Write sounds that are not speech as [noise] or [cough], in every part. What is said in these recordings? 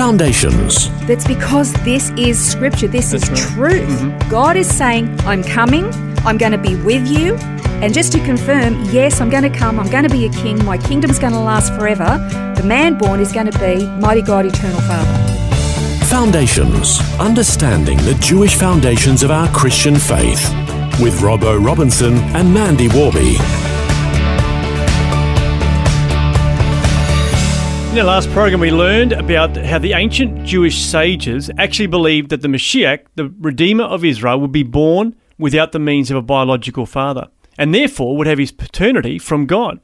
Foundations. That's because this is scripture. This is truth. Mm-hmm. God is saying, I'm coming, I'm going to be with you. And just to confirm, yes, I'm going to come, I'm going to be a king, my kingdom's going to last forever. The man born is going to be mighty God, eternal Father. Foundations. Understanding the Jewish foundations of our Christian faith. With Robbo Robinson and Mandy Warby. In our last program, we learned about how the ancient Jewish sages actually believed that the Mashiach, the Redeemer of Israel, would be born without the means of a biological father, and therefore would have his paternity from God.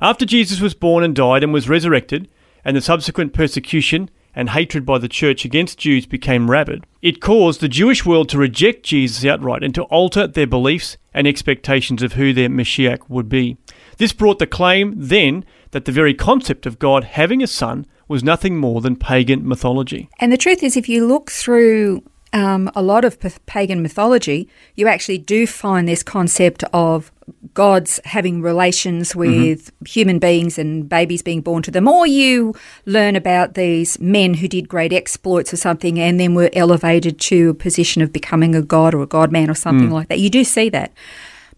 After Jesus was born and died and was resurrected, and the subsequent persecution and hatred by the church against Jews became rabid, it caused the Jewish world to reject Jesus outright and to alter their beliefs and expectations of who their Mashiach would be. This brought the claim then that the very concept of God having a son was nothing more than pagan mythology. And the truth is, if you look through um, a lot of p- pagan mythology, you actually do find this concept of gods having relations with human beings and babies being born to them, or you learn about these men who did great exploits or something and then were elevated to a position of becoming a god or a god man or something like that. You do see that.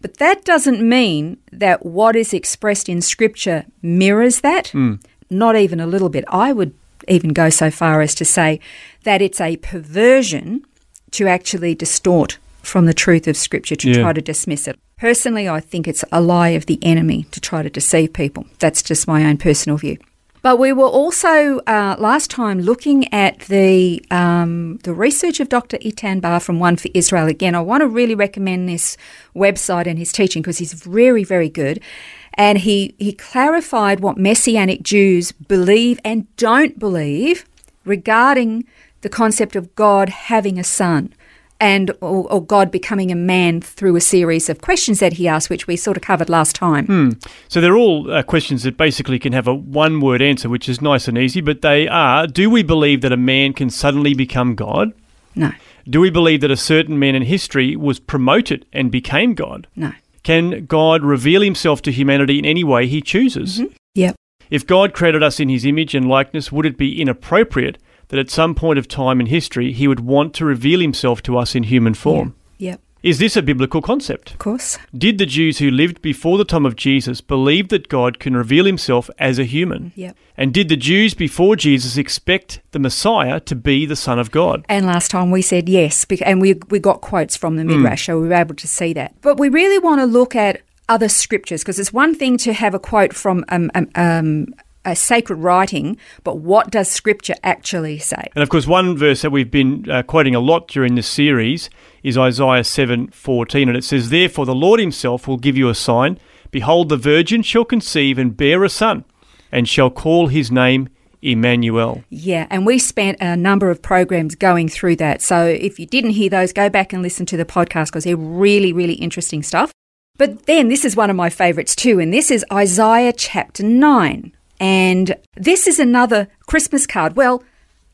But that doesn't mean that what is expressed in Scripture mirrors that. Hmm. Not even a little bit. I would even go so far as to say that it's a perversion to actually distort from the truth of Scripture to Yeah. try to dismiss it. Personally, I think it's a lie of the enemy to try to deceive people. That's just my own personal view. But we were also uh, last time looking at the um, the research of Dr. Eitan Bar from One for Israel. Again, I want to really recommend this website and his teaching because he's very, very good. And he, he clarified what Messianic Jews believe and don't believe regarding the concept of God having a son and or, or God becoming a man through a series of questions that he asked, which we sort of covered last time. So they're all uh, questions that basically can have a one word answer, which is nice and easy, but they are Do we believe that a man can suddenly become God? No, Do we believe that a certain man in history was promoted and became God? no. Can God reveal himself to humanity in any way he chooses? Yep. If God created us in his image and likeness, would it be inappropriate that at some point of time in history he would want to reveal himself to us in human form? Yep. Is this a biblical concept? Of course. Did the Jews who lived before the time of Jesus believe that God can reveal himself as a human? Yep. And did the Jews before Jesus expect the Messiah to be the Son of God? And last time we said yes, and we, we got quotes from the Midrash, so we were able to see that. But we really want to look at other scriptures because it's one thing to have a quote from um, um, um, a sacred writing, but what does Scripture actually say? And of course, one verse that we've been uh, quoting a lot during this series is Isaiah 7:14, and it says, "Therefore the Lord himself will give you a sign: behold, the virgin shall conceive and bear a son, and shall call his name Emmanuel." Yeah, and we spent a number of programs going through that. So if you didn't hear those, go back and listen to the podcast because they're really, really interesting stuff. But then this is one of my favorites too, and this is Isaiah chapter 9. And this is another Christmas card. Well,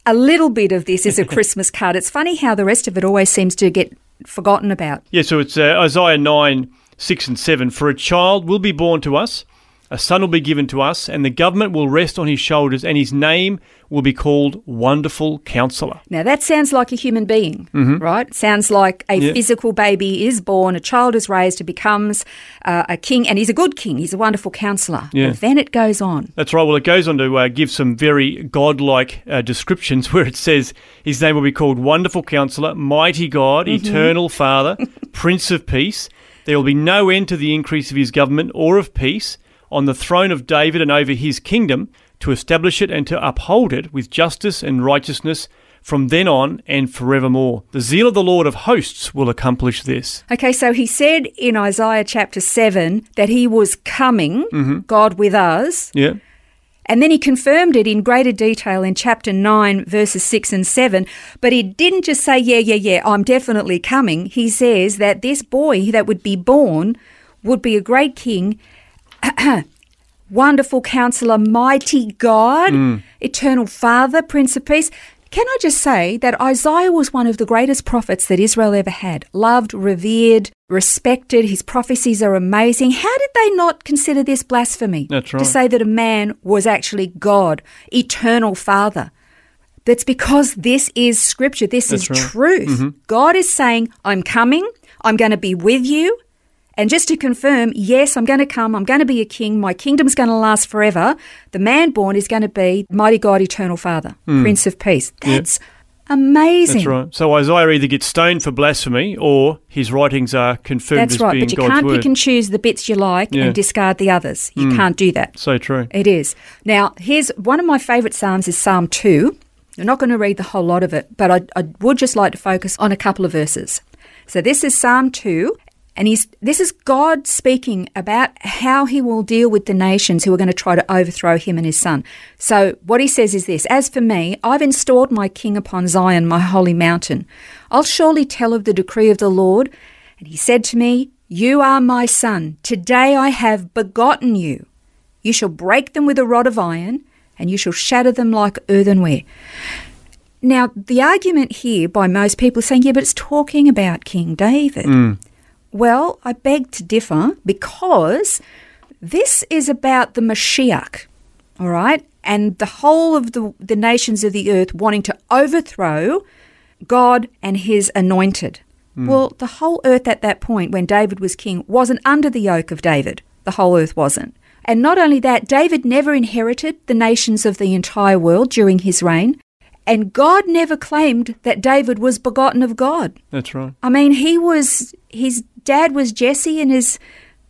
a little bit of this is a [laughs] Christmas card. It's funny how the rest of it always seems to get forgotten about. Yeah, so it's uh, Isaiah 9, 6 and 7. For a child will be born to us, a son will be given to us, and the government will rest on his shoulders, and his name will be called Wonderful Counselor. Now that sounds like a human being, right? Sounds like a Yeah. physical baby is born, a child is raised, and becomes uh, a king, and he's a good king. He's a wonderful counselor. Yeah. But then it goes on. That's right. Well, it goes on to uh, give some very godlike uh, descriptions [laughs] where it says his name will be called Wonderful Counselor, Mighty God, Eternal Father, [laughs] Prince of Peace. There will be no end to the increase of his government or of peace on the throne of David and over his kingdom to establish it and to uphold it with justice and righteousness from then on and forevermore. The zeal of the Lord of hosts will accomplish this. Okay, so he said in Isaiah chapter 7 that he was coming, Mm-hmm. God with us, Yeah. And then he confirmed it in greater detail in chapter 9, verses 6 and 7. But he didn't just say, Yeah, yeah, yeah, I'm definitely coming. He says that this boy that would be born would be a great king, [coughs] wonderful counselor, mighty God, mm. eternal Father, Prince of Peace. Can I just say that Isaiah was one of the greatest prophets that Israel ever had? Loved, revered, respected. His prophecies are amazing. How did they not consider this blasphemy? That's To say that a man was actually God, eternal Father. That's because this is scripture. This is That's right. truth. Mm-hmm. God is saying, I'm coming. I'm going to be with you. And just to confirm, yes, I'm going to come. I'm going to be a king. My kingdom's going to last forever. The man born is going to be mighty God, eternal Father, hmm. Prince of Peace. That's amazing. That's right. So Isaiah either gets stoned for blasphemy or his writings are confirmed That's right. But you God's can't word. pick and choose the bits you like Yeah. and discard the others. You hmm. can't do that. so true. It is. Now, here's one of my favourite Psalms is Psalm 2. I'm not going to read the whole lot of it, but I, I would just like to focus on a couple of verses. So this is Psalm 2, and he's, this is God speaking about how he will deal with the nations who are going to try to overthrow him and his son. So what he says is this As for me, I've installed my king upon Zion, my holy mountain. I'll surely tell of the decree of the Lord. And he said to me, You are my son. Today I have begotten you. You shall break them with a rod of iron, and you shall shatter them like earthenware. Now, the argument here by most people is saying, yeah, but it's talking about King David. Mm. Well, I beg to differ because this is about the Mashiach, all right? And the whole of the, the nations of the earth wanting to overthrow God and his anointed. Hmm. Well, the whole earth at that point, when David was king, wasn't under the yoke of David. The whole earth wasn't. And not only that, David never inherited the nations of the entire world during his reign. And God never claimed that David was begotten of God. That's right. I mean, he was, his dad was Jesse and his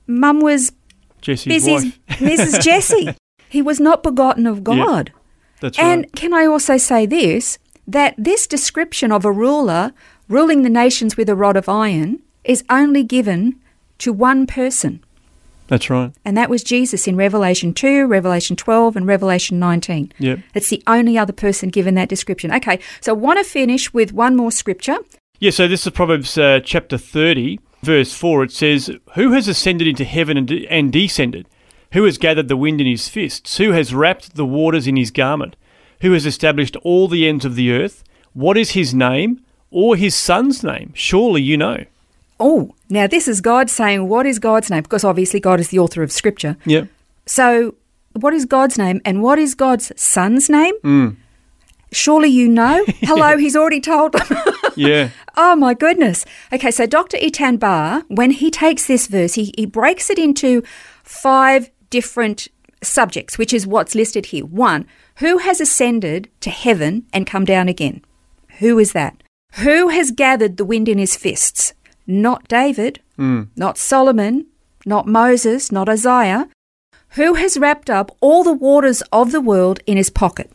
mum was Jesse's Mrs. wife. [laughs] Mrs. Jesse. He was not begotten of God. That's right And right. can I also say this that this description of a ruler ruling the nations with a rod of iron is only given to one person, That's right. and that was Jesus in Revelation 2, Revelation 12, and Revelation 19. Yep. It's the only other person given that description. Okay, so I want to finish with one more scripture. Yeah, so this is Proverbs uh, chapter 30, verse 4. It says, Who has ascended into heaven and, de- and descended? Who has gathered the wind in his fists? Who has wrapped the waters in his garment? Who has established all the ends of the earth? What is his name or his son's name? Surely you know. Oh, now this is God saying, What is God's name? Because obviously God is the author of scripture. Yeah. So, what is God's name and what is God's son's name? Hmm. Surely you know. [laughs] Hello, he's already told them. [laughs] Yeah. [laughs] oh my goodness. Okay, so Dr. Eitan Bar, when he takes this verse, he, he breaks it into five different subjects, which is what's listed here. One, who has ascended to heaven and come down again? Who is that? Who has gathered the wind in his fists? Not David, hmm. not Solomon, not Moses, not Isaiah. Who has wrapped up all the waters of the world in his pocket?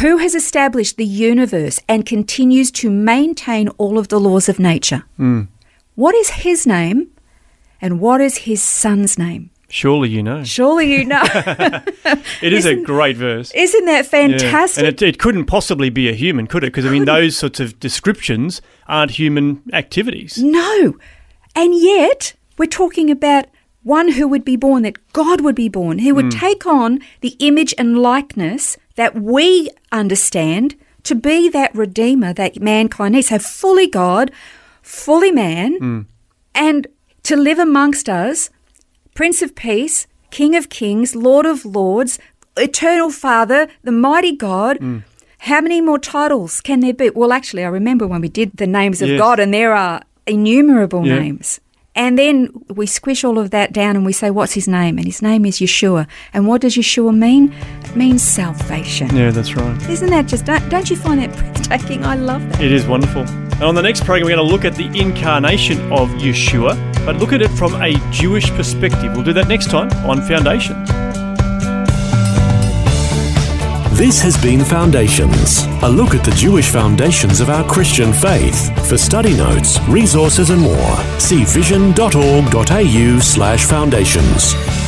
Who has established the universe and continues to maintain all of the laws of nature? Hmm. What is his name and what is his son's name? Surely you know. Surely you know. [laughs] It is a great verse. Isn't that Yeah. fantastic? And it, it couldn't possibly be a human, could it? Because, I mean, those sorts of descriptions aren't human activities. No. And yet, we're talking about one who would be born, that God would be born, who would mm. take on the image and likeness that we understand to be that Redeemer that mankind needs. So, fully God, fully man, mm. and to live amongst us, Prince of Peace, King of Kings, Lord of Lords, Eternal Father, the Mighty God. Mm. How many more titles can there be? Well, actually, I remember when we did the names of Yes. God, and there are innumerable Yeah. names. And then we squish all of that down and we say, What's his name? And his name is Yeshua. And what does Yeshua mean? It means salvation. Yeah, that's right. Isn't that just, don't, don't you find that [laughs] breathtaking? I love that. It is wonderful. And on the next program, we're going to look at the incarnation of Yeshua, but look at it from a Jewish perspective. We'll do that next time on Foundations. This has been Foundations, a look at the Jewish foundations of our Christian faith. For study notes, resources, and more, see vision.org.au/slash foundations.